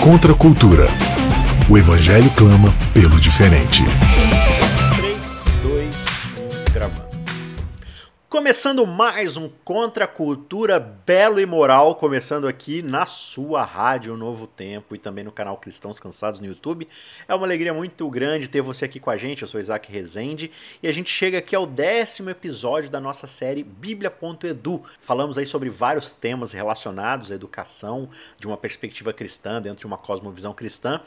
Contra a cultura. O Evangelho clama pelo diferente. Começando mais um Contra a Cultura Belo e Moral, começando aqui na sua rádio Novo Tempo e também no canal Cristãos Cansados no YouTube. É uma alegria muito grande ter você aqui com a gente, eu sou Isaac Rezende e a gente chega aqui ao décimo episódio da nossa série Bíblia.edu. Falamos aí sobre vários temas relacionados à educação de uma perspectiva cristã, dentro de uma cosmovisão cristã.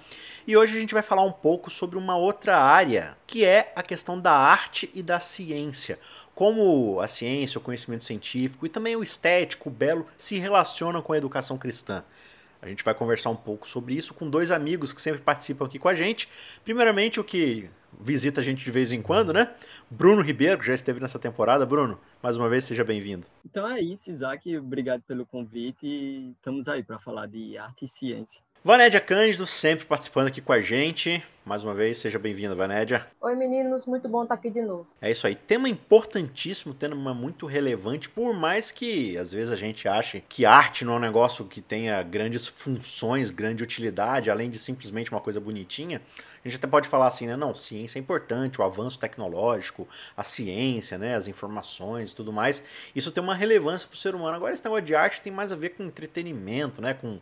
E hoje a gente vai falar um pouco sobre uma outra área, que é a questão da arte e da ciência como a ciência, o conhecimento científico e também o estético, o belo, se relacionam com a educação cristã. A gente vai conversar um pouco sobre isso com dois amigos que sempre participam aqui com a gente. Primeiramente, o que visita a gente de vez em quando, né? Bruno Ribeiro, que já esteve nessa temporada. Bruno, mais uma vez, seja bem-vindo. Então é isso, Isaac. Obrigado pelo convite estamos aí para falar de arte e ciência. Vanédia Cândido, sempre participando aqui com a gente. Mais uma vez, seja bem-vinda, Vanédia. Oi, meninos, muito bom estar aqui de novo. É isso aí. Tema importantíssimo, tema muito relevante, por mais que às vezes a gente ache que arte não é um negócio que tenha grandes funções, grande utilidade, além de simplesmente uma coisa bonitinha. A gente até pode falar assim, né? Não, ciência é importante, o avanço tecnológico, a ciência, né? As informações e tudo mais. Isso tem uma relevância para o ser humano. Agora, esse negócio de arte tem mais a ver com entretenimento, né? Com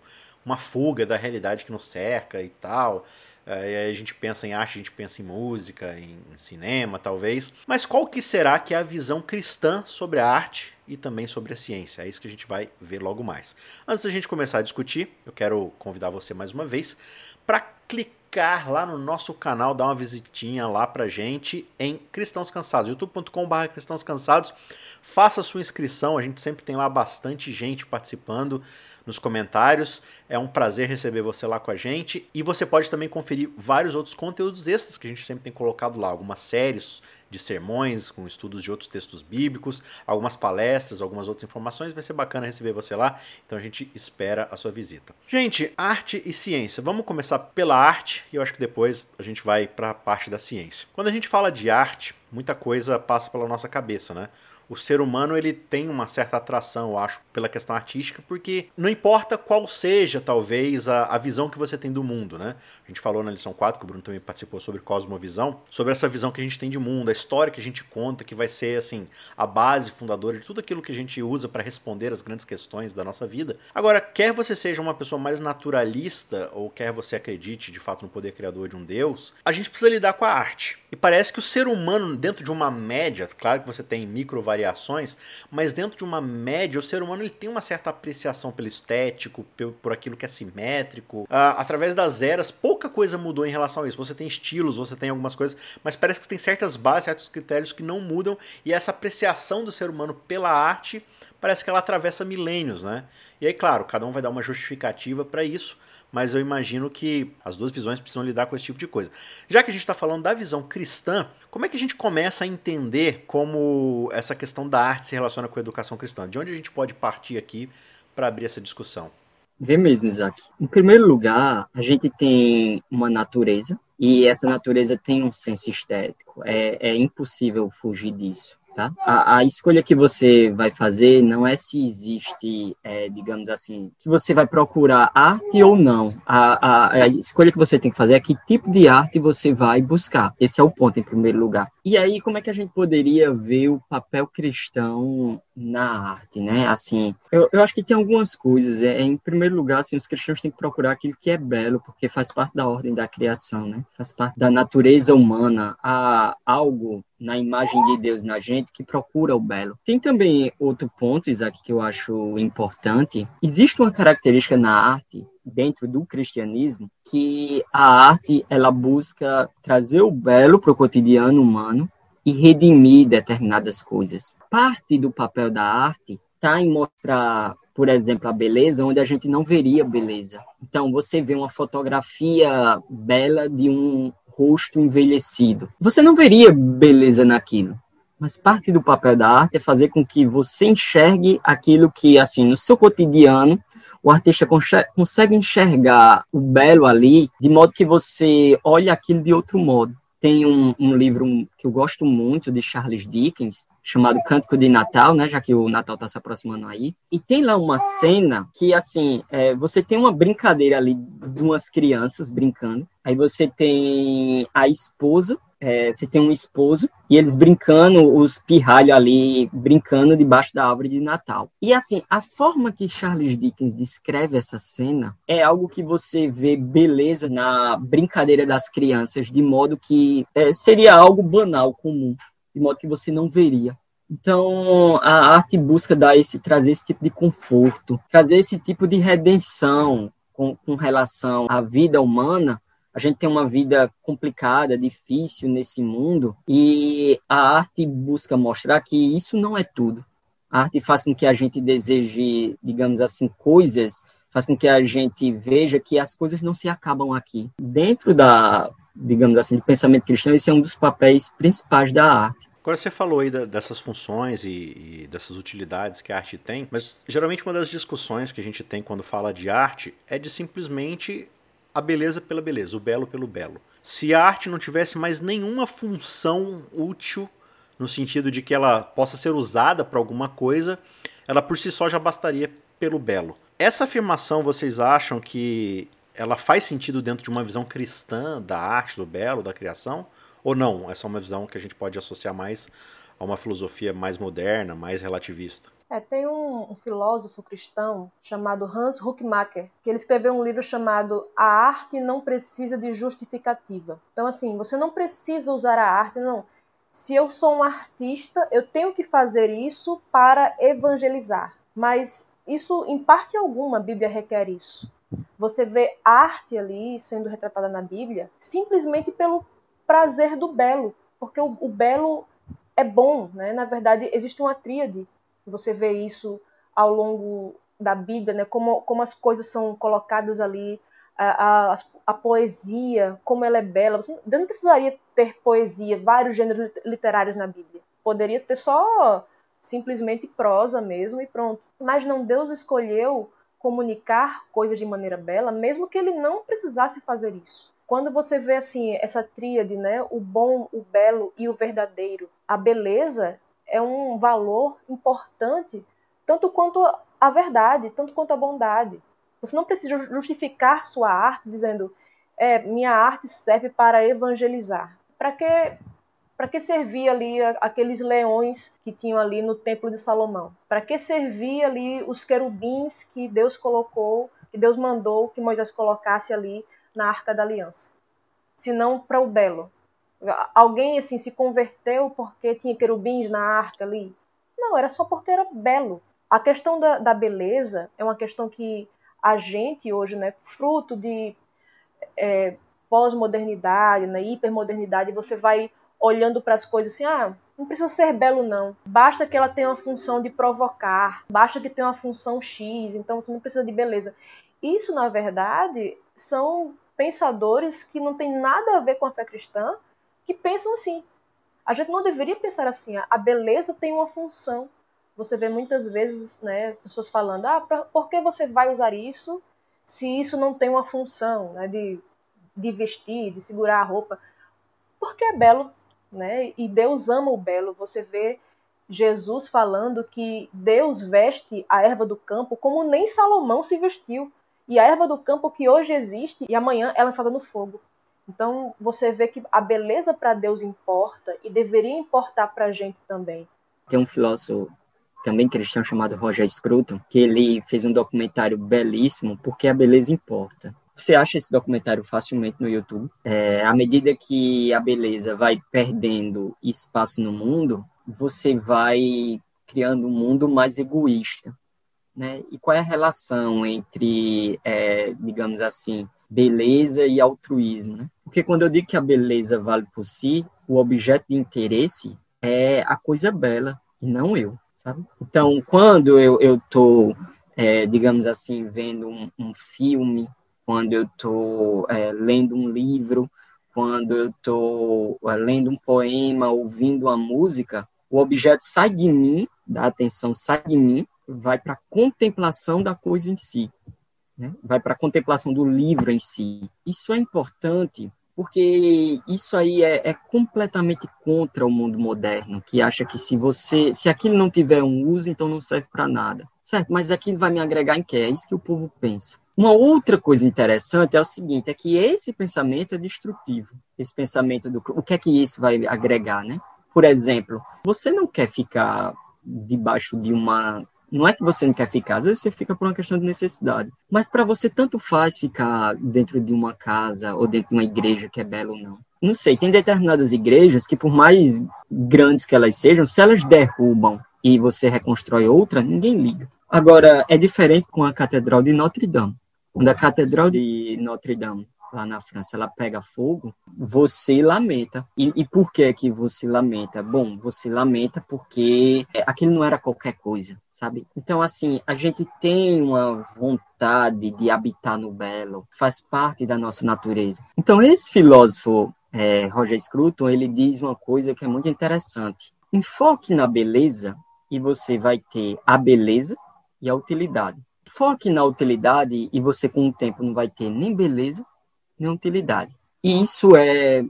uma fuga da realidade que nos cerca e tal. É, e aí a gente pensa em arte, a gente pensa em música, em cinema, talvez. Mas qual que será que é a visão cristã sobre a arte e também sobre a ciência? É isso que a gente vai ver logo mais. Antes da gente começar a discutir, eu quero convidar você mais uma vez para clicar lá no nosso canal, dar uma visitinha lá pra gente em Cristãos Cansados, youtube.com.br Cristãos Cansados. Faça sua inscrição, a gente sempre tem lá bastante gente participando nos comentários. É um prazer receber você lá com a gente. E você pode também conferir vários outros conteúdos extras que a gente sempre tem colocado lá. Algumas séries de sermões com estudos de outros textos bíblicos, algumas palestras, algumas outras informações. Vai ser bacana receber você lá. Então a gente espera a sua visita. Gente, arte e ciência. Vamos começar pela arte e eu acho que depois a gente vai para a parte da ciência. Quando a gente fala de arte, muita coisa passa pela nossa cabeça, né? O ser humano ele tem uma certa atração, eu acho, pela questão artística, porque não importa qual seja, talvez, a, a visão que você tem do mundo, né? A gente falou na lição 4, que o Bruno também participou sobre cosmovisão, sobre essa visão que a gente tem de mundo, a história que a gente conta, que vai ser, assim, a base fundadora de tudo aquilo que a gente usa para responder as grandes questões da nossa vida. Agora, quer você seja uma pessoa mais naturalista, ou quer você acredite de fato no poder criador de um Deus, a gente precisa lidar com a arte. E parece que o ser humano, dentro de uma média, claro que você tem micro variações, mas dentro de uma média, o ser humano ele tem uma certa apreciação pelo estético, por aquilo que é simétrico. Uh, através das eras, pouca coisa mudou em relação a isso. Você tem estilos, você tem algumas coisas, mas parece que tem certas bases, certos critérios que não mudam, e essa apreciação do ser humano pela arte parece que ela atravessa milênios, né? E aí, claro, cada um vai dar uma justificativa para isso, mas eu imagino que as duas visões precisam lidar com esse tipo de coisa. Já que a gente está falando da visão cristã, como é que a gente começa a entender como essa questão da arte se relaciona com a educação cristã? De onde a gente pode partir aqui para abrir essa discussão? Vê mesmo, Isaac. Em primeiro lugar, a gente tem uma natureza, e essa natureza tem um senso estético. É, é impossível fugir disso tá? A, a, escolha que você vai fazer não é se existe, é, digamos assim, se você vai procurar arte ou não. A, a, a, escolha que você tem que fazer é que tipo de arte você vai buscar. Esse é o ponto, em primeiro lugar. E aí, como é que a gente poderia ver o papel cristão na arte, né? Assim, eu, eu acho que tem algumas coisas. É, em primeiro lugar, assim, os cristãos têm que procurar aquilo que é belo, porque faz parte da ordem da criação, né? Faz parte da natureza humana. Há algo na imagem de Deus na gente que procura o belo. Tem também outro ponto, Isaac, que eu acho importante. Existe uma característica na arte dentro do cristianismo que a arte ela busca trazer o belo para o cotidiano humano e redimir determinadas coisas. Parte do papel da arte está em mostrar, por exemplo, a beleza onde a gente não veria beleza. Então, você vê uma fotografia bela de um rosto envelhecido. Você não veria beleza naquilo. Mas parte do papel da arte é fazer com que você enxergue aquilo que, assim, no seu cotidiano, o artista consegue enxergar o belo ali, de modo que você olhe aquilo de outro modo. Tem um, um livro que eu gosto muito de Charles Dickens, chamado Cântico de Natal, né, já que o Natal está se aproximando aí. E tem lá uma cena que, assim, é, você tem uma brincadeira ali de umas crianças brincando. Aí você tem a esposa, é, você tem um esposo, e eles brincando, os pirralhos ali, brincando debaixo da árvore de Natal. E, assim, a forma que Charles Dickens descreve essa cena é algo que você vê beleza na brincadeira das crianças, de modo que é, seria algo banal, comum de modo que você não veria. Então, a arte busca dar esse, trazer esse tipo de conforto, trazer esse tipo de redenção com, com relação à vida humana. A gente tem uma vida complicada, difícil nesse mundo, e a arte busca mostrar que isso não é tudo. A arte faz com que a gente deseje, digamos assim, coisas, faz com que a gente veja que as coisas não se acabam aqui. Dentro da, digamos assim, do pensamento cristão, esse é um dos papéis principais da arte. Agora você falou aí dessas funções e, dessas utilidades que a arte tem, mas geralmente uma das discussões que a gente tem quando fala de arte é de simplesmente a beleza pela beleza, o belo pelo belo. Se a arte não tivesse mais nenhuma função útil, no sentido de que ela possa ser usada para alguma coisa, ela por si só já bastaria pelo belo. Essa afirmação vocês acham que ela faz sentido dentro de uma visão cristã da arte, do belo, da criação? Ou não? Essa é uma visão que a gente pode associar mais a uma filosofia mais moderna, mais relativista? É, tem um, um, filósofo cristão chamado Hans Huckmacher, que ele escreveu um livro chamado A Arte Não Precisa de Justificativa. Então, assim, você não precisa usar a arte, não. Se eu sou um artista, eu tenho que fazer isso para evangelizar. Mas isso, em parte alguma, a Bíblia requer isso. Você vê arte ali sendo retratada na Bíblia simplesmente pelo prazer do belo, porque o, o belo é bom, né? Na verdade, existe uma tríade. Você vê isso ao longo da Bíblia, né? Como, como as coisas são colocadas ali, a, a, a, poesia, como ela é bela. Você não precisaria ter poesia, vários gêneros literários na Bíblia. Poderia ter só simplesmente prosa mesmo e pronto. Mas não, Deus escolheu comunicar coisas de maneira bela, mesmo que ele não precisasse fazer isso. Quando você vê assim essa tríade, né, o bom, o belo e o verdadeiro, a beleza é um valor importante tanto quanto a verdade, tanto quanto a bondade. Você não precisa justificar sua arte dizendo, é, minha arte serve para evangelizar. Para que para que servia ali aqueles leões que tinham ali no templo de Salomão? Para que servia ali os querubins que Deus colocou, que Deus mandou que Moisés colocasse ali na Arca da Aliança? Se não para o belo. Alguém assim se converteu porque tinha querubins na arca ali? Não, era só porque era belo. A questão da, da beleza é uma questão que a gente hoje, né, fruto de é, pós-modernidade, né, hipermodernidade, você vai olhando para as coisas assim, ah, não precisa ser belo não. Basta que ela tenha uma função de provocar, basta que tenha uma função X, então você não precisa de beleza. Isso, na verdade, são pensadores que não têm nada a ver com a fé cristã, que pensam assim. A gente não deveria pensar assim, a beleza tem uma função. Você vê muitas vezes, né, pessoas falando, ah, pra, por que você vai usar isso se isso não tem uma função, né, de, de vestir, de segurar a roupa? Porque é belo, né? E Deus ama o belo. Você vê Jesus falando que Deus veste a erva do campo como nem Salomão se vestiu. E a erva do campo que hoje existe e amanhã é lançada no fogo. Então você vê que a beleza para Deus importa e deveria importar para a gente também. Tem um filósofo também cristão chamado Roger Scruton, que ele fez um documentário belíssimo porque a beleza importa. Você acha esse documentário facilmente no YouTube. É, à medida que a beleza vai perdendo espaço no mundo, você vai criando um mundo mais egoísta. Né? E qual é a relação entre, é, digamos assim, beleza e altruísmo? Né? Porque quando eu digo que a beleza vale por si, o objeto de interesse é a coisa bela e não eu, sabe? Então, quando eu estou, é, digamos assim, vendo um, um filme quando eu estou é, lendo um livro, quando eu estou é, lendo um poema, ouvindo uma música, o objeto sai de mim, da atenção sai de mim, vai para a contemplação da coisa em si, vai para a contemplação do livro em si. Isso é importante porque isso aí é, é, completamente contra o mundo moderno, que acha que se você, se aquilo não tiver um uso, então não serve para nada, certo? Mas aquilo vai me agregar em quê? É isso que o povo pensa. Uma outra coisa interessante é o seguinte, é que esse pensamento é destrutivo. Esse pensamento do o que é que isso vai agregar, né? Por exemplo, você não quer ficar debaixo de uma não é que você não quer ficar, às vezes você fica por uma questão de necessidade. Mas para você tanto faz ficar dentro de uma casa ou dentro de uma igreja que é bela ou não. Não sei, tem determinadas igrejas que por mais grandes que elas sejam, se elas derrubam e você reconstrói outra, ninguém liga. Agora, é diferente com a Catedral de Notre Dame. Quando a Catedral de Notre Dame lá na França, ela pega fogo, você lamenta. E, e, por que que você lamenta? Bom, você lamenta porque aquilo não era qualquer coisa, sabe? Então, assim, a gente tem uma vontade de habitar no belo, faz parte da nossa natureza. Então, esse filósofo, é, Roger Scruton, ele diz uma coisa que é muito interessante. Enfoque na beleza e você vai ter a beleza e a utilidade. Foque na utilidade e você com o tempo não vai ter nem beleza nem utilidade. E isso é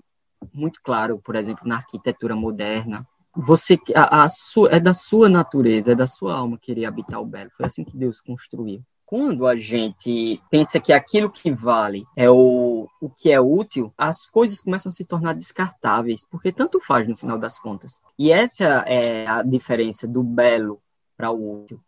muito claro, por exemplo, na arquitetura moderna. Você a, a sua, é da sua natureza, é da sua alma querer habitar o belo. Foi assim que Deus construiu. Quando a gente pensa que aquilo que vale é o, o que é útil, as coisas começam a se tornar descartáveis, porque tanto faz no final das contas. E essa é a diferença do belo para o útil.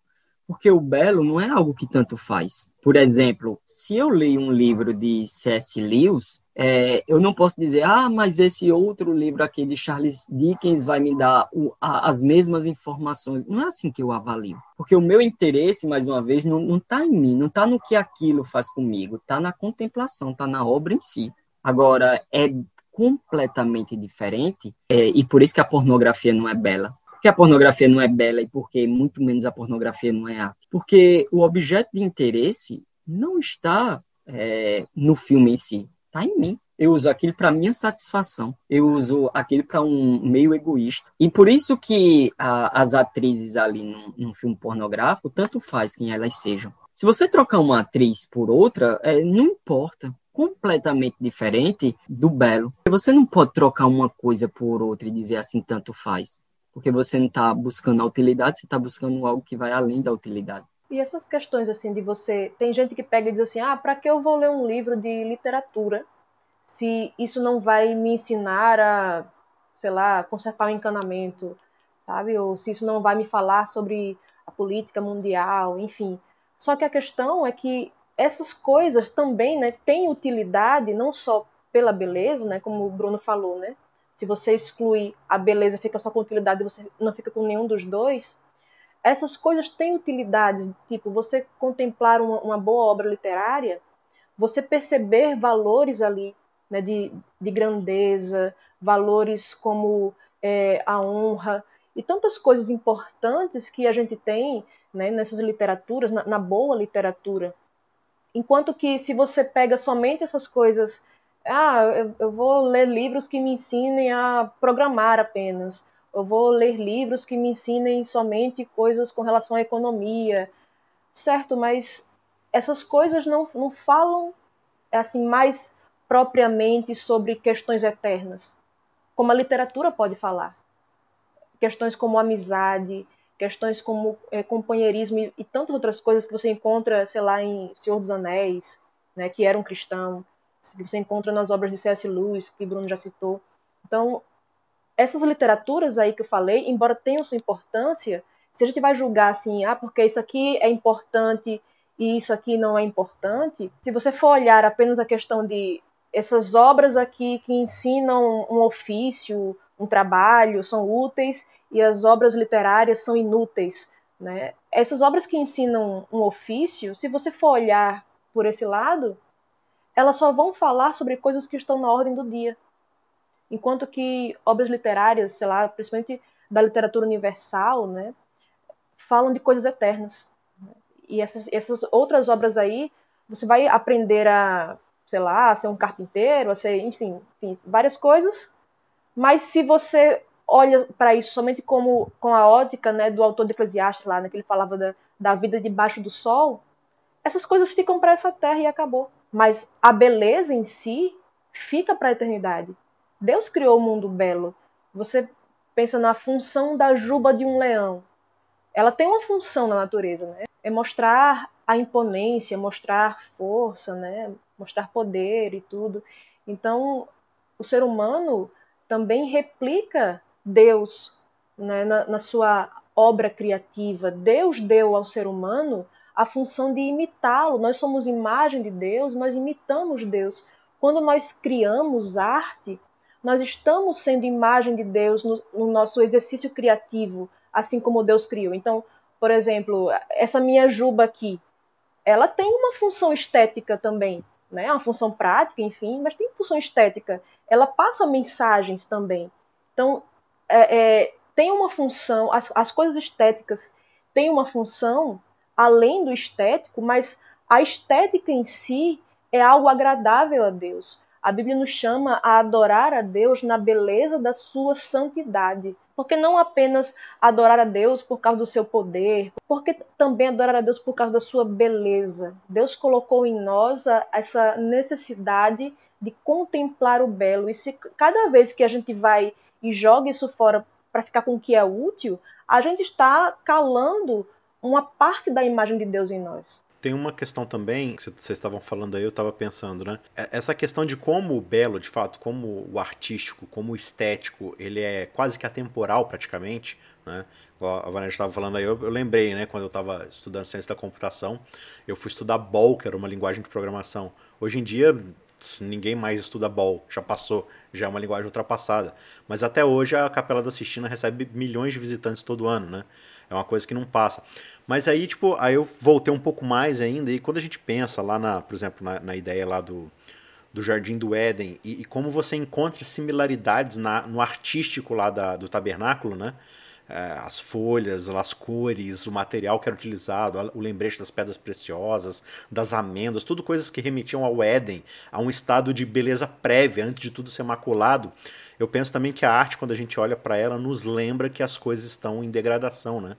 Porque o belo não é algo que tanto faz. Por exemplo, se eu leio um livro de C.S. Lewis, é, eu não posso dizer, ah, mas esse outro livro aqui de Charles Dickens vai me dar o, a, as mesmas informações. Não é assim que eu avalio. Porque o meu interesse, mais uma vez, não está em mim, não está no que aquilo faz comigo, está na contemplação, está na obra em si. Agora, é completamente diferente, é, e por isso que a pornografia não é bela que a pornografia não é bela e porque muito menos a pornografia não é arte? Porque o objeto de interesse não está é, no filme em si, está em mim. Eu uso aquilo para minha satisfação. Eu uso aquilo para um meio egoísta. E por isso que a, as atrizes ali num, num, filme pornográfico, tanto faz quem elas sejam. Se você trocar uma atriz por outra, é, não importa completamente diferente do belo. Você não pode trocar uma coisa por outra e dizer assim, tanto faz porque você não está buscando a utilidade, você está buscando algo que vai além da utilidade. E essas questões assim de você, tem gente que pega e diz assim: "Ah, para que eu vou ler um livro de literatura se isso não vai me ensinar a, sei lá, consertar um encanamento, sabe? Ou se isso não vai me falar sobre a política mundial, enfim. Só que a questão é que essas coisas também, né, têm utilidade não só pela beleza, né, como o Bruno falou, né? Se você exclui a beleza, fica só com utilidade e você não fica com nenhum dos dois, essas coisas têm utilidade, tipo, você contemplar uma, uma boa obra literária, você perceber valores ali, né, de, de grandeza, valores como é, a honra, e tantas coisas importantes que a gente tem né, nessas literaturas, na, na boa literatura. Enquanto que se você pega somente essas coisas ah, eu, eu vou ler livros que me ensinem a programar apenas. Eu vou ler livros que me ensinem somente coisas com relação à economia. Certo, mas essas coisas não, não falam assim mais propriamente sobre questões eternas, como a literatura pode falar. Questões como amizade, questões como é, companheirismo e, e, tantas outras coisas que você encontra, sei lá, em Senhor dos Anéis, né, que era um cristão que você encontra nas obras de C.S. Lewis, que Bruno já citou. Então, essas literaturas aí que eu falei, embora tenham sua importância, se a gente vai julgar assim, ah, porque isso aqui é importante e isso aqui não é importante, se você for olhar apenas a questão de essas obras aqui que ensinam um ofício, um trabalho, são úteis e as obras literárias são inúteis, né? Essas obras que ensinam um ofício, se você for olhar por esse lado, elas só vão falar sobre coisas que estão na ordem do dia. Enquanto que obras literárias, sei lá, principalmente da literatura universal, né, falam de coisas eternas. E essas, essas outras obras aí, você vai aprender a, sei lá, a ser um carpinteiro, a ser, enfim, enfim várias coisas. Mas se você olha para isso somente como com a ótica né, do autor de Eclesiastes lá, né, que ele falava da, da vida debaixo do sol, essas coisas ficam para essa terra e acabou. Mas a beleza em si, fica para a eternidade. Deus criou o mundo belo. Você pensa na função da juba de um leão. Ela tem uma função na natureza, né? É mostrar a imponência, mostrar força, né? Mostrar poder e tudo. Então, o ser humano também replica Deus né, na, na sua obra criativa. Deus deu ao ser humano a função de imitá-lo. Nós somos imagem de Deus, nós imitamos Deus. Quando nós criamos arte, nós estamos sendo imagem de Deus no, no, nosso exercício criativo, assim como Deus criou. Então, por exemplo, essa minha juba aqui, ela tem uma função estética também, né? Uma função prática, enfim, mas tem função estética. Ela passa mensagens também. Então, é, é, tem uma função, as, as coisas estéticas têm uma função além do estético, mas a estética em si é algo agradável a Deus. A Bíblia nos chama a adorar a Deus na beleza da sua santidade. Porque não apenas adorar a Deus por causa do seu poder, porque também adorar a Deus por causa da sua beleza. Deus colocou em nós essa necessidade de contemplar o belo. E se cada vez que a gente vai e joga isso fora para ficar com o que é útil, a gente está calando uma parte da imagem de Deus em nós. Tem uma questão também, que vocês estavam falando aí, eu estava pensando, né? É, essa questão de como o belo, de fato, como o artístico, como o estético, ele é quase que atemporal praticamente, né? A Vanessa estava falando aí, eu, eu, lembrei, né? Quando eu estava estudando ciência da computação, eu fui estudar BOL, que era uma linguagem de programação. Hoje em dia, ninguém mais estuda BOL, já passou, já é uma linguagem ultrapassada. Mas até hoje a Capela da Sistina recebe milhões de visitantes todo ano, né? É uma coisa que não passa. Mas aí, tipo, aí eu voltei um pouco mais ainda, e quando a gente pensa lá na, por exemplo, na, na ideia lá do, do Jardim do Éden, e, e como você encontra similaridades na, no artístico lá da, do tabernáculo, né? É, as folhas, as cores, o material que era utilizado, o lembrete das pedras preciosas, das amêndoas, tudo coisas que remetiam ao Éden, a um estado de beleza prévia, antes de tudo ser maculado. Eu penso também que a arte, quando a gente olha para ela, nos lembra que as coisas estão em degradação, né?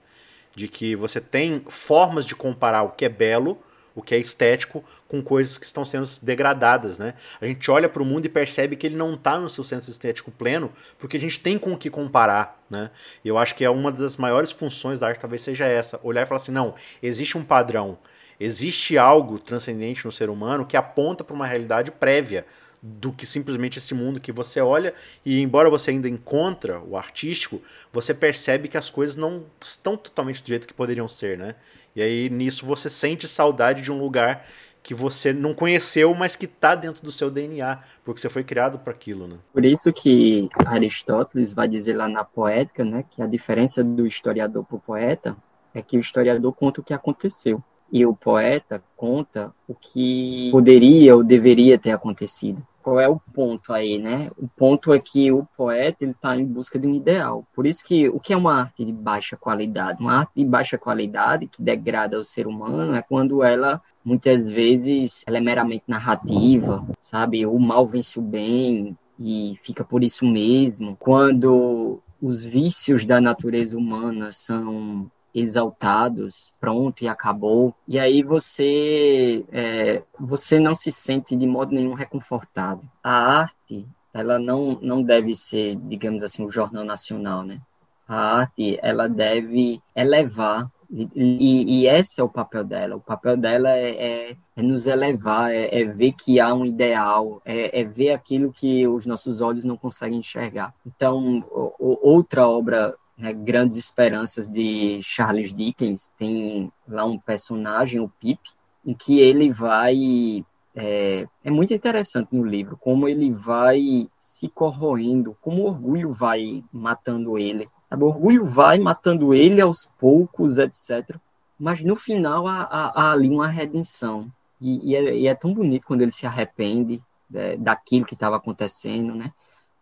De que você tem formas de comparar o que é belo o que é estético com coisas que estão sendo degradadas, né? A gente olha para o mundo e percebe que ele não está no seu senso estético pleno, porque a gente tem com o que comparar, né? E eu acho que é uma das maiores funções da arte talvez seja essa, olhar e falar assim, não, existe um padrão, existe algo transcendente no ser humano que aponta para uma realidade prévia do que simplesmente esse mundo que você olha e embora você ainda encontra o artístico, você percebe que as coisas não estão totalmente do jeito que poderiam ser, né? E aí nisso você sente saudade de um lugar que você não conheceu, mas que está dentro do seu DNA, porque você foi criado para aquilo, né? Por isso que Aristóteles vai dizer lá na Poética, né, que a diferença do historiador para o poeta é que o historiador conta o que aconteceu e o poeta conta o que poderia ou deveria ter acontecido qual é o ponto aí, né? O ponto é que o poeta ele está em busca de um ideal. Por isso que o que é uma arte de baixa qualidade? Uma arte de baixa qualidade que degrada o ser humano é quando ela muitas vezes ela é meramente narrativa, sabe? O mal vence o bem e fica por isso mesmo. Quando os vícios da natureza humana são exaltados, pronto e acabou. E aí você é, você não se sente de modo nenhum reconfortado. A arte ela não não deve ser, digamos assim, o jornal nacional, né? A arte ela deve elevar e, e, esse é o papel dela. O papel dela é, é, é nos elevar, é, é, ver que há um ideal, é, é, ver aquilo que os nossos olhos não conseguem enxergar. Então, o, outra obra né, Grandes Esperanças de Charles Dickens, tem lá um personagem, o Pip, em que ele vai. É, é muito interessante no livro como ele vai se corroendo, como o orgulho vai matando ele. O orgulho vai matando ele aos poucos, etc. Mas no final há, há, há ali uma redenção. E, e, é, e, é, tão bonito quando ele se arrepende é, daquilo que estava acontecendo, né?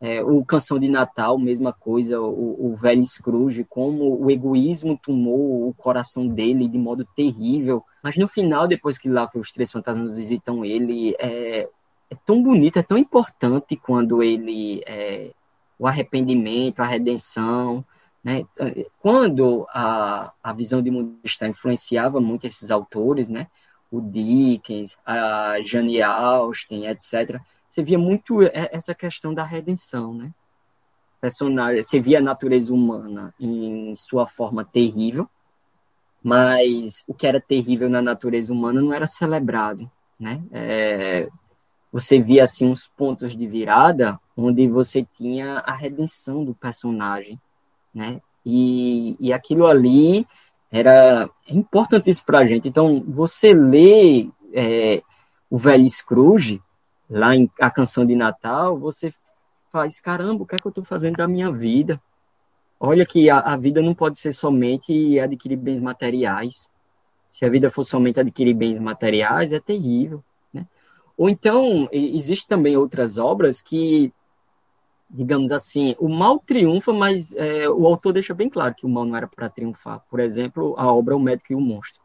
É, o Canção de Natal, mesma coisa, o, o velho Scrooge, como o egoísmo tomou o coração dele de modo terrível. Mas no final, depois que lá que os três fantasmas visitam ele, é, é tão bonito, é tão importante quando ele é, o arrependimento, a redenção, né? Quando a, a visão de mundo está influenciava muito esses autores, né? O Dickens, a Jane Austen, etc você via muito essa questão da redenção, né? Personagem, você via a natureza humana em sua forma terrível, mas o que era terrível na natureza humana não era celebrado, né? É, você via assim uns pontos de virada onde você tinha a redenção do personagem, né? E, e aquilo ali era importantíssimo para a gente. Então, você lê é, o velho Scrooge, lá em A Canção de Natal, você faz, caramba, o que é que eu estou fazendo da minha vida? Olha que a, a, vida não pode ser somente adquirir bens materiais. Se a vida for somente adquirir bens materiais, é terrível. Né? Ou então, existe também outras obras que digamos assim, o mal triunfa, mas é, o autor deixa bem claro que o mal não era para triunfar. Por exemplo, a obra O Médico e o Monstro.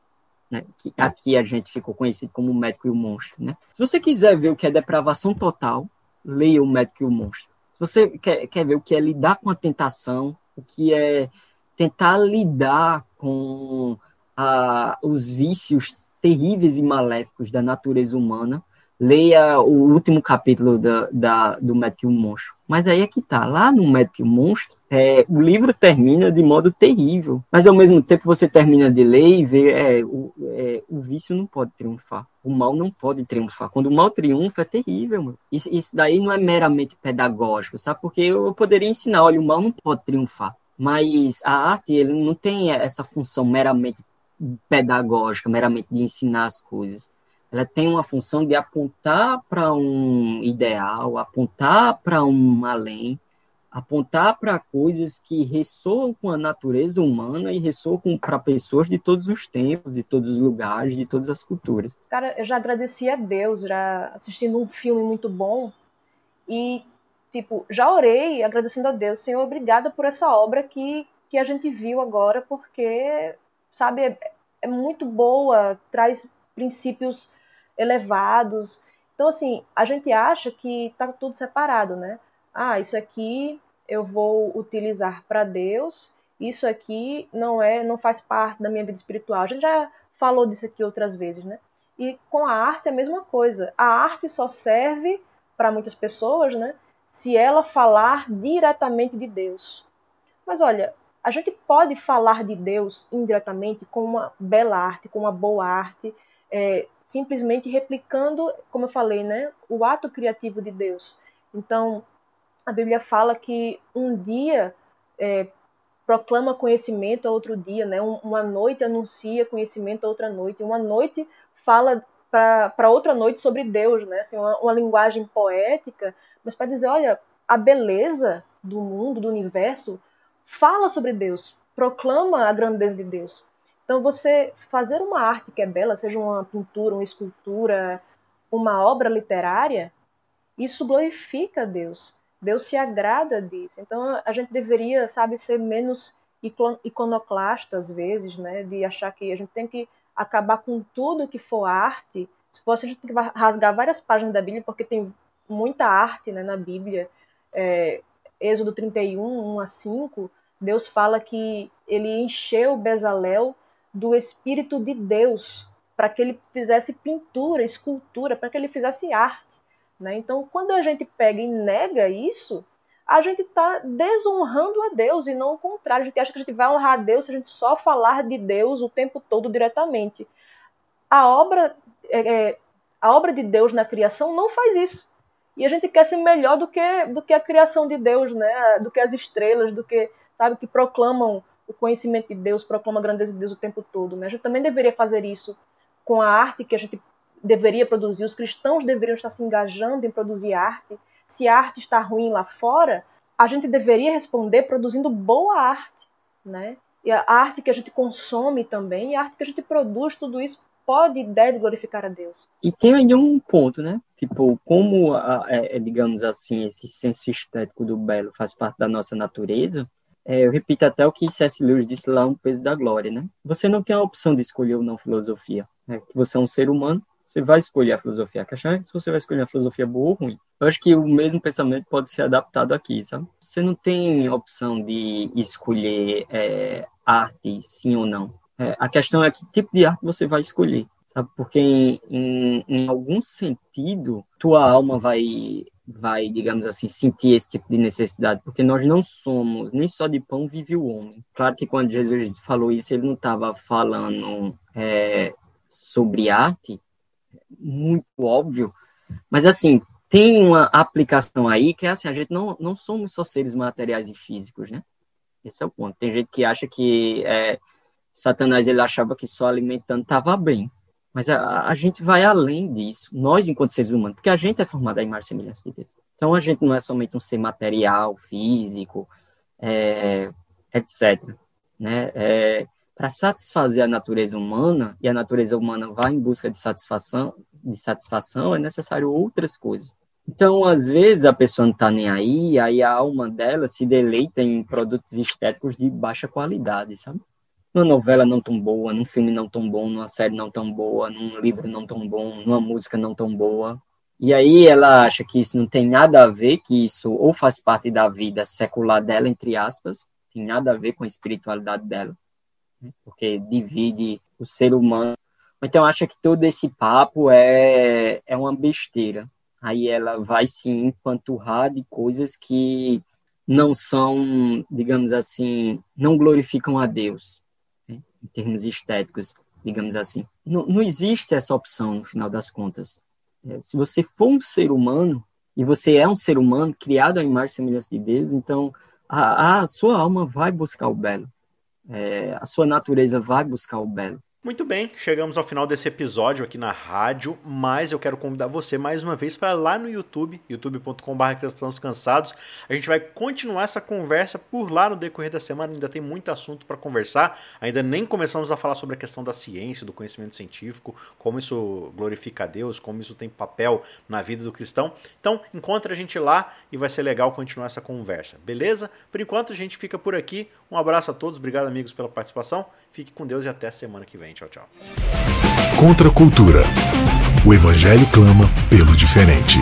Né? Que aqui a gente ficou conhecido como O Médico e o Monstro. Né? Se você quiser ver o que é depravação total, leia O Médico e o Monstro. Se você quer, quer ver o que é lidar com a tentação, o que é tentar lidar com a, os vícios terríveis e maléficos da natureza humana, leia o último capítulo da, da, do Médico e o Monstro. Mas aí é que tá, lá no Médico e o Monstro, é, o livro termina de modo terrível, mas ao mesmo tempo você termina de ler e vê, é, o, é, o vício não pode triunfar, o mal não pode triunfar. Quando o mal triunfa, é terrível. Isso, isso daí não é meramente pedagógico, sabe? Porque eu poderia ensinar, olha, o mal não pode triunfar, mas a arte, ele não tem essa função meramente pedagógica, meramente de ensinar as coisas ela tem uma função de apontar para um ideal, apontar para um além, apontar para coisas que ressoam com a natureza humana e ressoam para pessoas de todos os tempos, de todos os lugares, de todas as culturas. Cara, eu já agradeci a Deus, já assistindo um filme muito bom e, tipo, já orei agradecendo a Deus, Senhor, obrigada por essa obra que, que a gente viu agora, porque, sabe, é, é muito boa, traz princípios elevados. Então, assim, a gente acha que está tudo separado, né? Ah, isso aqui eu vou utilizar para Deus, isso aqui não é, não faz parte da minha vida espiritual. A gente já falou disso aqui outras vezes, né? E com a arte é a mesma coisa. A arte só serve para muitas pessoas, né? Se ela falar diretamente de Deus. Mas olha, a gente pode falar de Deus indiretamente com uma bela arte, com uma boa arte, é, simplesmente replicando, como eu falei, né, o ato criativo de Deus. Então, a Bíblia fala que um dia é, proclama conhecimento a outro dia, né? uma noite anuncia conhecimento a outra noite, uma noite fala para outra noite sobre Deus, né? Assim, uma, uma linguagem poética, mas para dizer, olha, a beleza do mundo, do universo, fala sobre Deus, proclama a grandeza de Deus. Então, você fazer uma arte que é bela, seja uma pintura, uma escultura, uma obra literária, isso glorifica Deus. Deus se agrada disso. Então, a gente deveria, sabe, ser menos iconoclasta às vezes, né? De achar que a gente tem que acabar com tudo que for arte. Se fosse, a gente tem que rasgar várias páginas da Bíblia, porque tem muita arte né, na Bíblia. É, Êxodo 31, 1 a 5, Deus fala que ele encheu Bezalel do Espírito de Deus para que ele fizesse pintura, escultura, para que ele fizesse arte. Né? Então, quando a gente pega e nega isso, a gente está desonrando a Deus e não o contrário. A gente acha que a gente vai honrar a Deus se a gente só falar de Deus o tempo todo diretamente. A obra, é, é a obra de Deus na criação não faz isso. E a gente quer ser melhor do que, do que a criação de Deus, né? do que as estrelas, do que, sabe, que proclamam o conhecimento de Deus, proclama a grandeza de Deus o tempo todo. Né? A gente também deveria fazer isso com a arte que a gente deveria produzir. Os cristãos deveriam estar se engajando em produzir arte. Se a arte está ruim lá fora, a gente deveria responder produzindo boa arte. Né? E a arte que a gente consome também, a arte que a gente produz, tudo isso pode e deve glorificar a Deus. E tem aí um ponto, né? Tipo, como, a, é, digamos assim, esse senso estético do belo faz parte da nossa natureza, é, eu repito até o que C.S. Lewis disse lá no Peso da Glória, né? Você não tem a opção de escolher ou não filosofia. Né? Você é um ser humano, você vai escolher a filosofia. A questão é se você vai escolher a filosofia boa ou ruim. Eu acho que o mesmo pensamento pode ser adaptado aqui, sabe? Você não tem opção de escolher é, arte sim ou não. É, a questão é que tipo de arte você vai escolher sabe? Porque em, em, em algum sentido, tua alma vai vai, digamos assim, sentir esse tipo de necessidade, porque nós não somos, nem só de pão vive o homem. Claro que quando Jesus falou isso, ele não estava falando é, sobre arte, muito óbvio, mas assim, tem uma aplicação aí que é assim, a gente não, não somos só seres materiais e físicos, né? Esse é o ponto. Tem gente que acha que é, Satanás ele achava que só alimentando estava bem. Mas a, a, gente vai além disso, nós enquanto seres humanos, porque a gente é formado à imagem e semelhança de Deus. Então a gente não é somente um ser material, físico, é, etc. Né? É, Para satisfazer a natureza humana, e a natureza humana vai em busca de satisfação, de satisfação, é necessário outras coisas. Então, às vezes, a pessoa não está nem aí, aí a alma dela se deleita em produtos estéticos de baixa qualidade, sabe? Numa novela não tão boa, num filme não tão bom, numa série não tão boa, num livro não tão bom, numa música não tão boa. E aí ela acha que isso não tem nada a ver, que isso ou faz parte da vida secular dela, entre aspas, tem nada a ver com a espiritualidade dela, né? porque divide o ser humano. Então acha que todo esse papo é, é uma besteira. Aí ela vai se empanturrar de coisas que não são, digamos assim, não glorificam a Deus em termos estéticos, digamos assim. Não, não existe essa opção no final das contas. É, se você for um ser humano, e você é um ser humano criado à imagem e semelhança de Deus, então a, a sua alma vai buscar o belo. É, a sua natureza vai buscar o belo. Muito bem, chegamos ao final desse episódio aqui na rádio, mas eu quero convidar você mais uma vez para lá no YouTube, youtube.com.br cristãos cansados. A gente vai continuar essa conversa por lá no decorrer da semana, ainda tem muito assunto para conversar. Ainda nem começamos a falar sobre a questão da ciência, do conhecimento científico, como isso glorifica a Deus, como isso tem papel na vida do cristão. Então, encontre a gente lá e vai ser legal continuar essa conversa, beleza? Por enquanto a gente fica por aqui. Um abraço a todos, obrigado amigos pela participação. Fique com Deus e até semana que vem. Tchau, tchau. Contra a cultura. O evangelho clama pelo diferente.